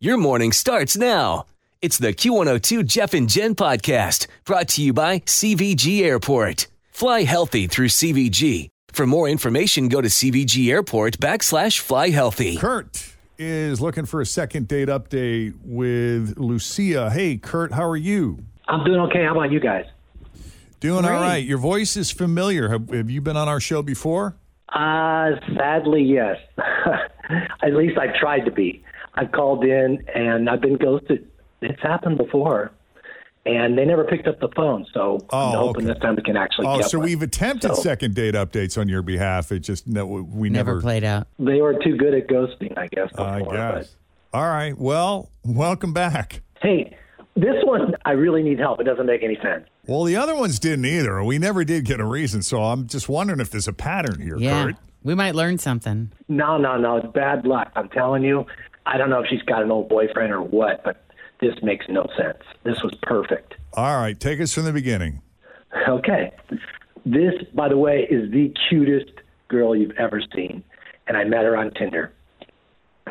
Your morning starts now. It's the Q102 Jeff and Jen podcast brought to you by CVG Airport. Fly healthy through CVG. For more information, go to CVG Airport backslash fly healthy. Kurt is looking for a second date update with Lucia. Hey, Kurt, how are you? I'm doing okay. How about you guys? Doing all right. Your voice is familiar. Have, have you been on our show before? Uh, sadly, yes. At least I've tried to be. I've called in and I've been ghosted. It's happened before. And they never picked up the phone. So I'm Oh, hoping okay. this time we can actually Oh, get so one. we've attempted So- second date updates on your behalf. It just no, we never, Never played out. They were too good at ghosting, I guess. Before, I but- guess. All right. Well, welcome back. Hey, this one, I really need help. It doesn't make any sense. Well, the other ones didn't either. We never did get a reason. So I'm just wondering if there's a pattern here, Yeah. Kurt. We might learn something. No, no, no. It's bad luck. I'm telling you. I don't know if she's got an old boyfriend or what, but this makes no sense. This was perfect. All right. Take us from the beginning. Okay. This, by the way, is the cutest girl you've ever seen. And I met her on Tinder.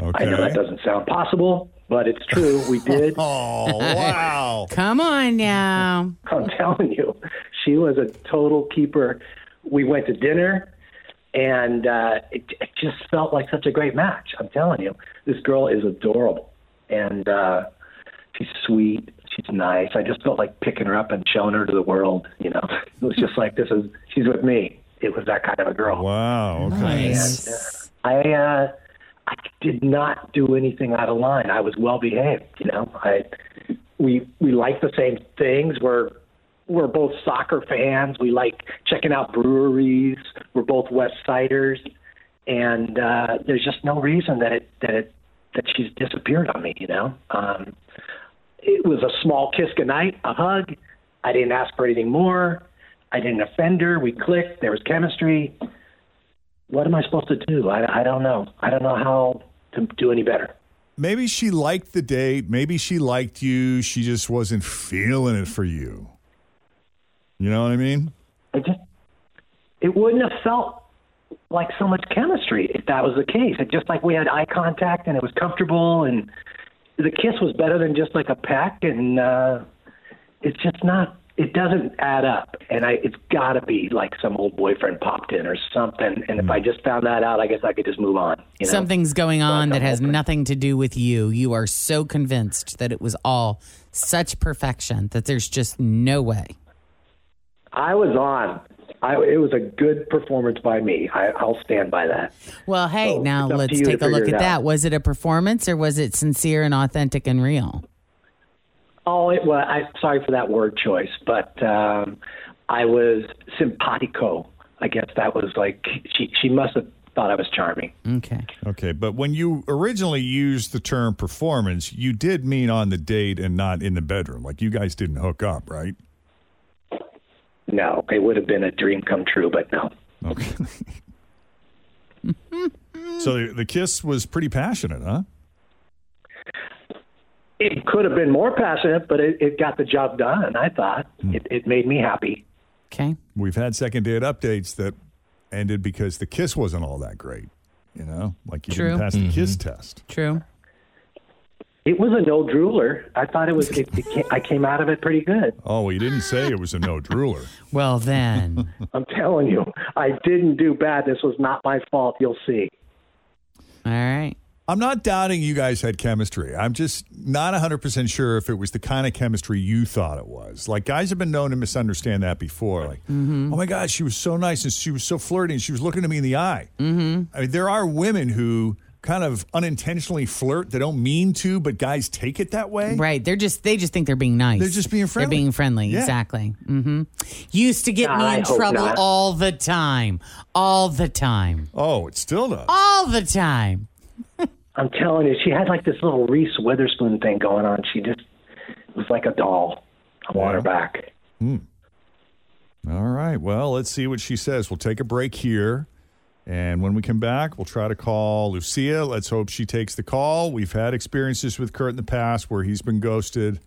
Okay. I know that doesn't sound possible, but it's true. We did. Oh, wow. Come on now. I'm telling you, she was a total keeper. We went to dinner, and uh, it, it just felt like such a great match. I'm telling you, this girl is adorable, and uh, she's sweet. She's nice. I just felt like picking her up and showing her to the world. You know, it was just like this is she's with me. It was that kind of a girl. Wow. Okay. Nice. I uh, I did not do anything out of line. I was well behaved. You know, I we we like the same things. We're we're both soccer fans. We like checking out breweries. We're both West Siders, and uh, there's just no reason that it that it that she's disappeared on me. You know, um, it was a small kiss goodnight, a hug. I didn't ask for anything more. I didn't offend her. We clicked. There was chemistry what am I supposed to do? I, I don't know. I don't know how to do any better. Maybe she liked the date. Maybe she liked you. She just wasn't feeling it for you. You know what I mean? It just it wouldn't have felt like so much chemistry if that was the case. It just like we had eye contact and it was comfortable and the kiss was better than just like a peck and uh it's just not it doesn't add up and I it's gotta be like some old boyfriend popped in or something and if I just found that out I guess I could just move on. You know? Something's going on that has nothing to do with you. You are so convinced that it was all such perfection that there's just no way. I was on. I, it was a good performance by me. I, I'll stand by that. Well, hey, So, now it's up to let's take a look at it out. that. Was it a performance or was it sincere and authentic and real? Oh, it was. I sorry for that word choice, but um, I was simpatico. I guess that was like she. She must have thought I was charming. Okay. Okay. But when you originally used the term performance, you did mean on the date and not in the bedroom. Like you guys didn't hook up, right? No, it would have been a dream come true, but no. Okay. so the, the kiss was pretty passionate, huh? It could have been more passionate, but it, it got the job done. I thought hmm. it, it made me happy. Okay. We've had second date updates that ended because the kiss wasn't all that great. You know, like you True. didn't pass the kiss mm-hmm. test. True. It was a no drooler. I thought it was. It, it came, I came out of it pretty good. Oh, well, you didn't say it was a no drooler. Well, then. I'm telling you, I didn't do bad. This was not my fault. You'll see. All right. I'm not doubting you guys had chemistry. I'm just not 100% sure if it was the kind of chemistry you thought it was. Like, guys have been known to misunderstand that before. Like, oh my God, she was so nice and she was so flirty and she was looking at me in the eye. Mm-hmm. I mean, there are women who kind of unintentionally flirt. They don't mean to, but guys take it that way. Right. They're just they just think they're being nice. They're just being friendly. They're being friendly. Yeah. Exactly. hmm Used to get me in trouble not. all the time. All the time. Oh, it still does. All the time. I'm telling you, she had like this little Reese Witherspoon thing going on. She just was like a doll. I want her back. All right. Well, let's see what she says. We'll take a break here. And when we come back, we'll try to call Lucia. Let's hope she takes the call. We've had experiences with Kurt in the past where he's been ghosted.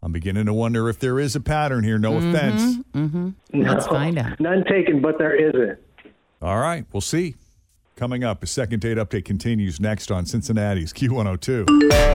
I'm beginning to wonder if there is a pattern here. No mm-hmm, offense. Mm-hmm. Let's find out. None taken, but there isn't. All right. We'll see. Coming up, a second date update continues next on Cincinnati's Q102.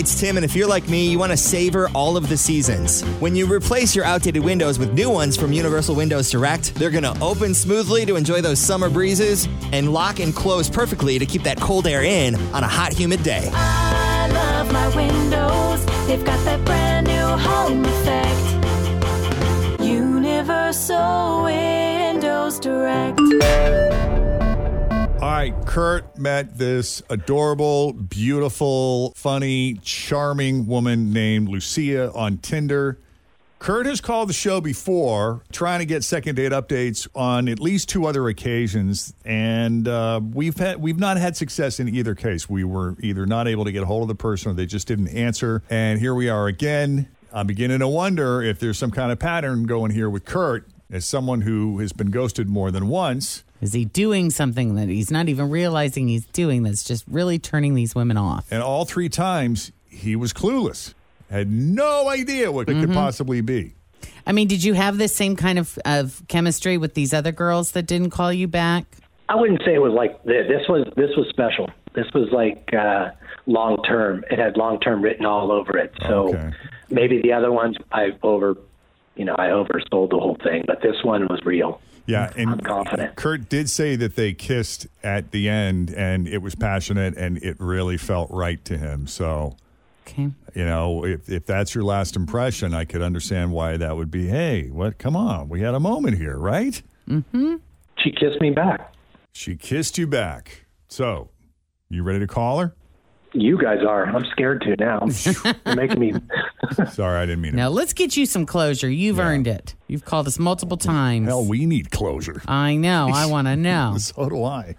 It's Tim, and if you're like me, you want to savor all of the seasons. When you replace your outdated windows with new ones from Universal Windows Direct, they're going to open smoothly to enjoy those summer breezes and lock and close perfectly to keep that cold air in on a hot, humid day. I love my windows. They've got that brand new home effect. Universal Windows Direct. All right, Kurt met this adorable, beautiful, funny, charming woman named Lucia on Tinder. Kurt has called the show before, trying to get second date updates on at least two other occasions, and uh, we've had we've not had success in either case. We were either not able to get a hold of the person, or they just didn't answer. And here we are again. I'm beginning to wonder if there's some kind of pattern going here with Kurt, as someone who has been ghosted more than once. Is he doing something that he's not even realizing he's doing that's just really turning these women off? And all three times, he was clueless, had no idea what it Mm-hmm. could possibly be. I mean, did you have this same kind of, of chemistry with these other girls that didn't call you back? I wouldn't say it was like this. This was this was special. This was like uh, long term. It had long term written all over it. So Okay. maybe the other ones I over, you know, I oversold the whole thing. But this one was real. Yeah, and I'm confident. Kurt did say that they kissed at the end, and it was passionate, and it really felt right to him. So, Okay. you know, if if that's your last impression, I could understand why that would be. Hey, what? Come on, we had a moment here, right? Mm-hmm. She kissed me back. She kissed you back. So, you ready to call her? You guys are. I'm scared to now. You're making me. Sorry, I didn't mean it. Now let's get you some closure. You've Yeah. earned it. You've called us multiple times. Hell, we need closure. I know. I want to know. So do I.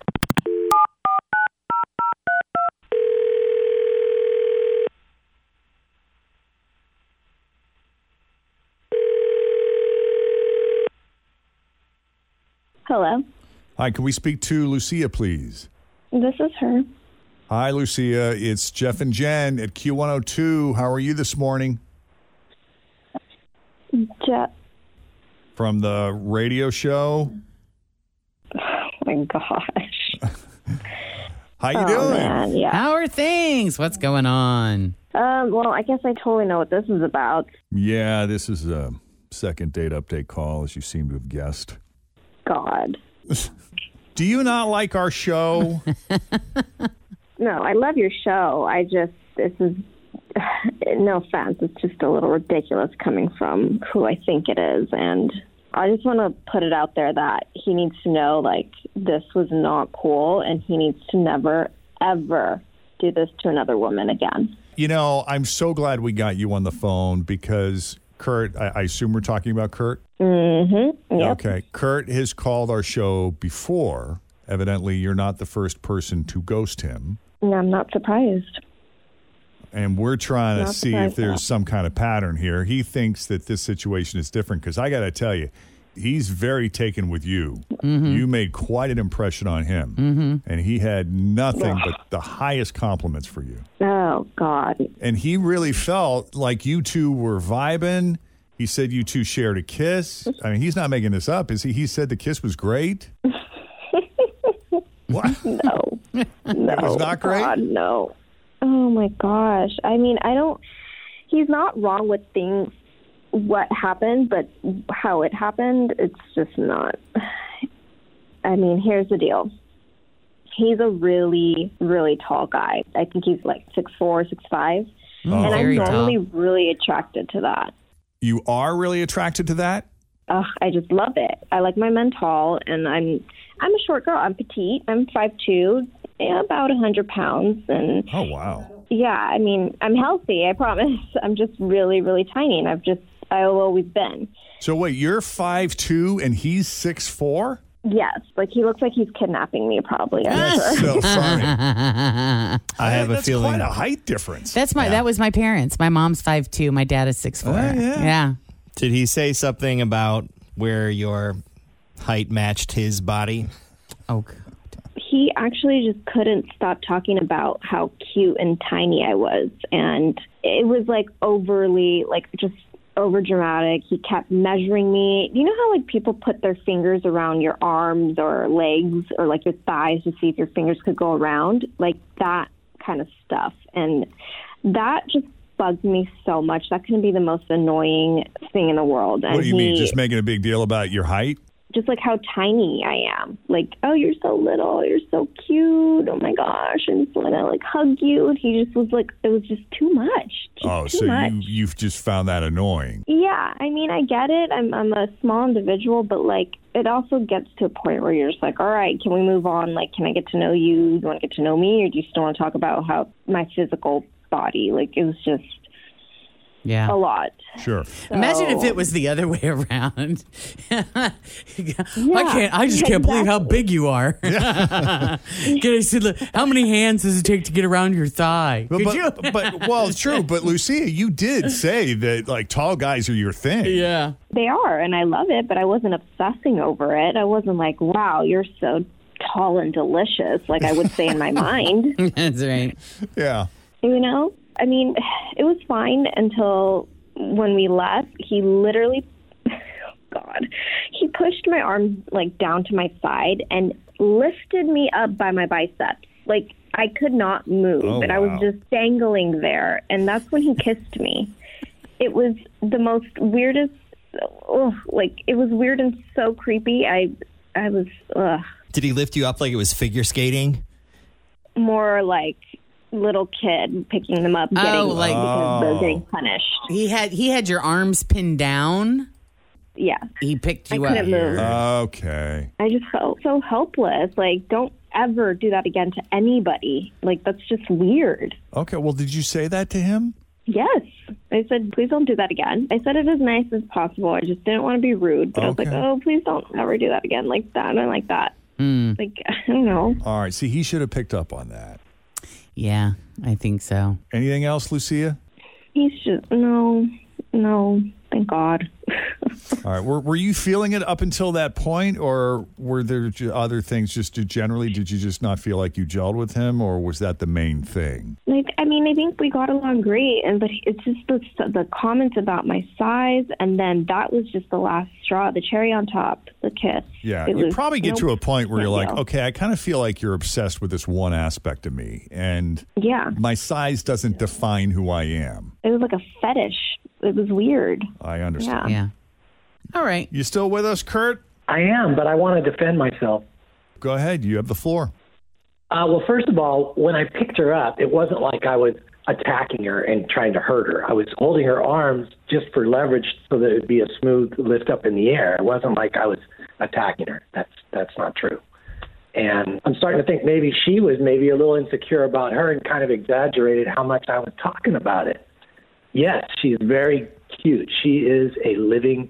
Hello, Hi, can we speak to Lucia, please? this is her. Hi, Lucia. It's Jeff and Jen at Q102. How are you this morning? Je- From the radio show. oh my gosh. How you oh doing? man, yeah. How are things? What's going on? Um, well, I guess I totally know what this is about. Yeah, this is a second date update call, as you seem to have guessed. God. Do you not like our show? No, I love your show. I just this is no offense. It's just a little ridiculous coming from who I think it is, and I just want to put it out there that he needs to know like this was not cool, and he needs to never ever do this to another woman again. You know, I'm so glad we got you on the phone because Kurt, I, I assume we're talking about Kurt. Mm-hmm. Yep. Okay. Kurt has called our show before. Evidently, you're not the first person to ghost him. And I'm not surprised. And we're trying to see if there's some kind of pattern here. He thinks that this situation is different because I got to tell you, he's very taken with you. You made quite an impression on him. Mm-hmm. And he had nothing but the highest compliments for you. Oh God. And he really felt like you two were vibing. He said you two shared a kiss. I mean, he's not making this up, is he? He said the kiss was great. what? No. No. It was not great? God, no. Oh my gosh. I mean, I don't. He's not wrong with things. What happened, but how it happened, it's just not. I mean, here's the deal. He's a really, really tall guy. I think he's like six four, six five, Oh. and I'm very tall. normally really attracted to that. You are really attracted to that? Ugh, I just love it. I like my men tall, and I'm I'm a short girl. I'm petite. I'm five two, about a hundred pounds, and Oh, wow. yeah, I mean, I'm healthy. I promise. I'm just really, really tiny, and I've just I've always been. So wait, you're five two and he's six four? Yes, like he looks like he's kidnapping me, probably. I'm That's so funny. I have a That's feeling. quite a height difference. That's my. That was my parents. My mom's five two. My dad is six four. Oh, yeah. yeah. Did he say something about where your height matched his body? Oh, God. He actually just couldn't stop talking about how cute and tiny I was, and it was like overly, like just over dramatic. He kept measuring me. You know how like people put their fingers around your arms or legs or like your thighs to see if your fingers could go around, like that kind of stuff, and that just bugged me so much. That can be the most annoying thing in the world. And what do you mean? Just making a big deal about your height? Just like how tiny I am. Like, oh, you're so little, you're so cute. Oh my gosh, I just want to like hug you. And he just was like, it was just too much. Just Oh, too so much. you you've just found that annoying. Yeah, I mean, I get it. I'm I'm a small individual, but like, it also gets to a point where you're just like, all right, can we move on? Like, can I get to know you? You want to get to know me, or do you still want to talk about how my physical body? Like, it was just Yeah. a lot. Sure. Imagine if it was the other way around. yeah, I can't. I just Yeah, can't believe how big you are. Can I say, look, how many hands does it take to get around your thigh? But, Could but, you? but well, it's true. But Lucia, you did say that like tall guys are your thing. yeah. They are, and I love it, but I wasn't obsessing over it. I wasn't like, wow, you're so tall and delicious, like I would say in my mind. That's right. Yeah. You know? I mean, it was fine until when we left. He literally, God, he pushed my arm like down to my side and lifted me up by my biceps. Like I could not move, Oh, and I was wow. just dangling there. And that's when he kissed me. It was the most weirdest. Oh, like it was weird and so creepy. I, I was ugh, Did he lift you up like it was figure skating? more like little kid picking them up, getting Oh, like- because they're Oh. getting punished. He had he had your arms pinned down. Yeah. He picked I you up. move. Okay. I just felt so helpless. Like, don't ever do that again to anybody. Like, that's just weird. Okay. Well, did you say that to him? Yes. I said, please don't do that again. I said it as nice as possible. I just didn't want to be rude. But I was like, oh, please don't ever do that again. Like that. and like that. Hmm. Like, I don't know. All right. See, he should have picked up on that. Yeah, I think so. Anything else, Lucia? He's just, no, no, thank God. All right. Were, were you feeling it up until that point, or were there other things just to generally? Did you just not feel like you gelled with him, or was that the main thing? Like, I mean, I think we got along great, and but it's just the the comments about my size, and then that was just the last straw, the cherry on top, the kiss. Yeah, It you was- probably get to a point where you're like, deal. okay, I kind of feel like you're obsessed with this one aspect of me, and yeah, my size doesn't define who I am. it was like a fetish. It was weird. I understand. Yeah. Yeah. All right. You still with us, Kurt? I am, but I want to defend myself. Go ahead. You have the floor. Uh, well, first of all, when I picked her up, it wasn't like I was attacking her and trying to hurt her. I was holding her arms just for leverage so that it'd be a smooth lift up in the air. It wasn't like I was attacking her. That's that's not true. And I'm starting to think maybe she was maybe a little insecure about her and kind of exaggerated how much I was talking about it. Yes, she's very cute. She is a living,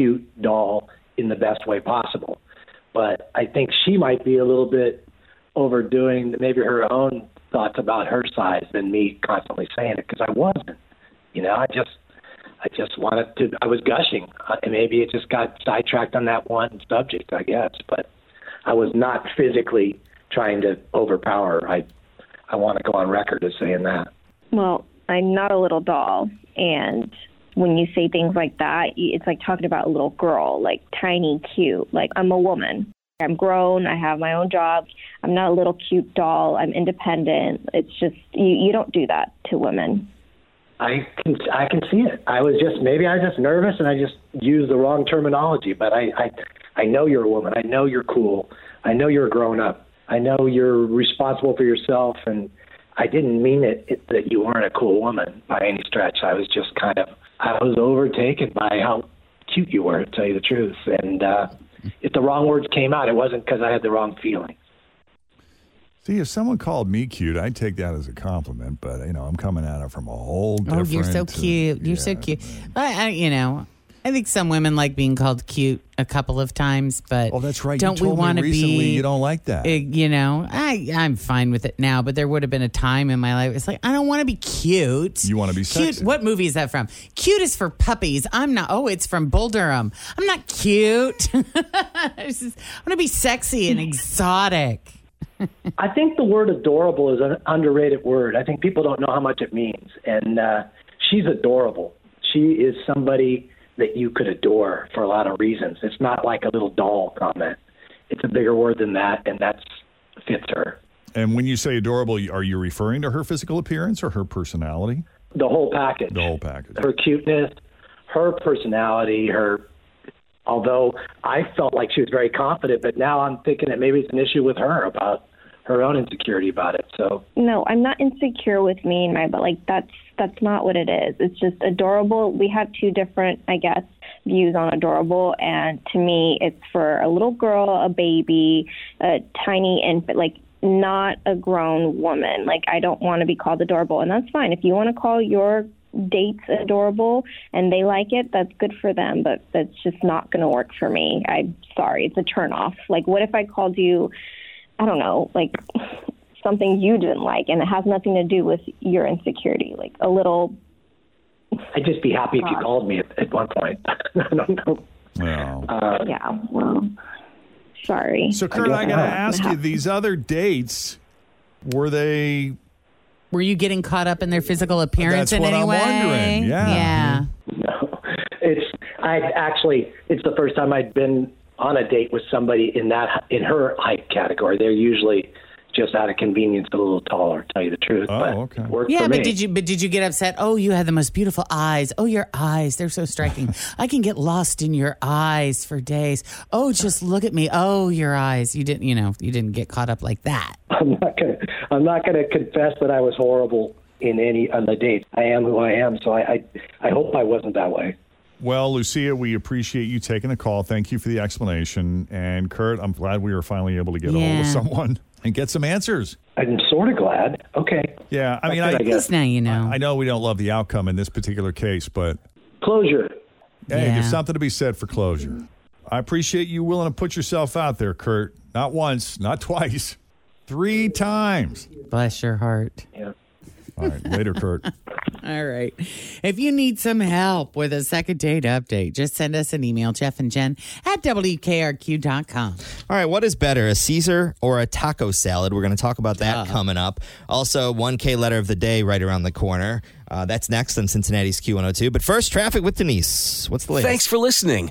cute doll in the best way possible. But I think she might be a little bit overdoing maybe her own thoughts about her size than me constantly saying it because I wasn't. You know, I just I just wanted to. I was gushing, uh, and maybe it just got sidetracked on that one subject, I guess. But I was not physically trying to overpower. I I want to go on record as saying that. Well, I'm not a little doll, and when you say things like that, it's like talking about a little girl, like tiny, cute. Like I'm a woman. I'm grown. I have my own job. I'm not a little cute doll. I'm independent. It's just you. You don't do that to women. I can I can see it. I was just maybe I was just nervous and I just used the wrong terminology. But I I I know you're a woman. I know you're cool. I know you're a grown up. I know you're responsible for yourself. And I didn't mean it, it that you weren't a cool woman by any stretch. I was just kind of I was overtaken by how cute you were, to tell you the truth. And uh, if the wrong words came out, it wasn't because I had the wrong feeling. See, if someone called me cute, I'd take that as a compliment. But you know, I'm coming at it from a whole different Oh, you're so uh, cute. You're so cute. I, I, you know, I think some women like being called cute a couple of times, but Oh, that's right. Don't you we told me want to be? you don't like that. uh, you know, I I'm fine with it now, but there would have been a time in my life. It's like I don't want to be cute. You want to be Cute. sexy. What movie is that from? Cute is for puppies. I'm not. Oh, it's from Bull Durham. I'm not cute. I just- I want to be sexy and exotic. I think the word adorable is an underrated word. I think people don't know how much it means. And uh, she's adorable. She is somebody that you could adore for a lot of reasons. It's not like a little doll comment. It's a bigger word than that, and that fits her. And when you say adorable, are you referring to her physical appearance or her personality? The whole package. The whole package. Her cuteness, her personality, her. Although I felt like she was very confident, but now I'm thinking that maybe it's an issue with her about her own insecurity about it. So No, I'm not insecure with me and my, but like that's that's not what it is. It's just adorable. We have two different, I guess, views on adorable, and to me, it's for a little girl, a baby, a tiny infant, like not a grown woman. Like I don't want to be called adorable, and that's fine. If you want to call your dates adorable and they like it, that's good for them, but that's just not going to work for me. I'm sorry, it's a turn off. Like, what if I called you? I don't know, like something you didn't like, and it has nothing to do with your insecurity, like a little. I'd just be happy if you called me at, at one point. I don't know. Well. Uh, yeah. Well, sorry. So, Kurt, I got to ask you: these other dates were they? Were you getting caught up in their physical appearance That's in what any I'm way? wondering. Yeah. Yeah. No, it's I actually it's the first time I'd been on a date with somebody in that in her height category. They're usually just out of convenience a little taller. To tell you the truth, oh, but okay. Yeah, for but me. did you but did you get upset? Oh, you had the most beautiful eyes. Oh, your eyes, they're so striking. I can get lost in your eyes for days. Oh, just look at me. Oh, your eyes. You didn't, you know, you didn't get caught up like that. I'm not gonna I'm not gonna confess that I was horrible in any on the dates. I am who I am, so I I, I hope I wasn't that way. Well, Lucia, we appreciate you taking the call. Thank you for the explanation. And Kurt, I'm glad we were finally able to get a hold of someone and get some answers. I'm sort of glad. Okay. Yeah, I mean, I, I guess. now you know. I know we don't love the outcome in this particular case, but Closure. hey, Yeah. there's something to be said for closure. I appreciate you willing to put yourself out there, Kurt. Not once, not twice, three times. Bless your heart. Yeah. All right, later, Kurt. All right. If you need some help with a second date update, just send us an email, Jeff and Jen at WKRQ.com. All right, what is better, a Caesar or a taco salad? We're going to talk about that coming up. Also, 1K letter of the day right around the corner. Uh, that's next on Cincinnati's Q102. But first, traffic with Denise. What's the latest? Thanks for listening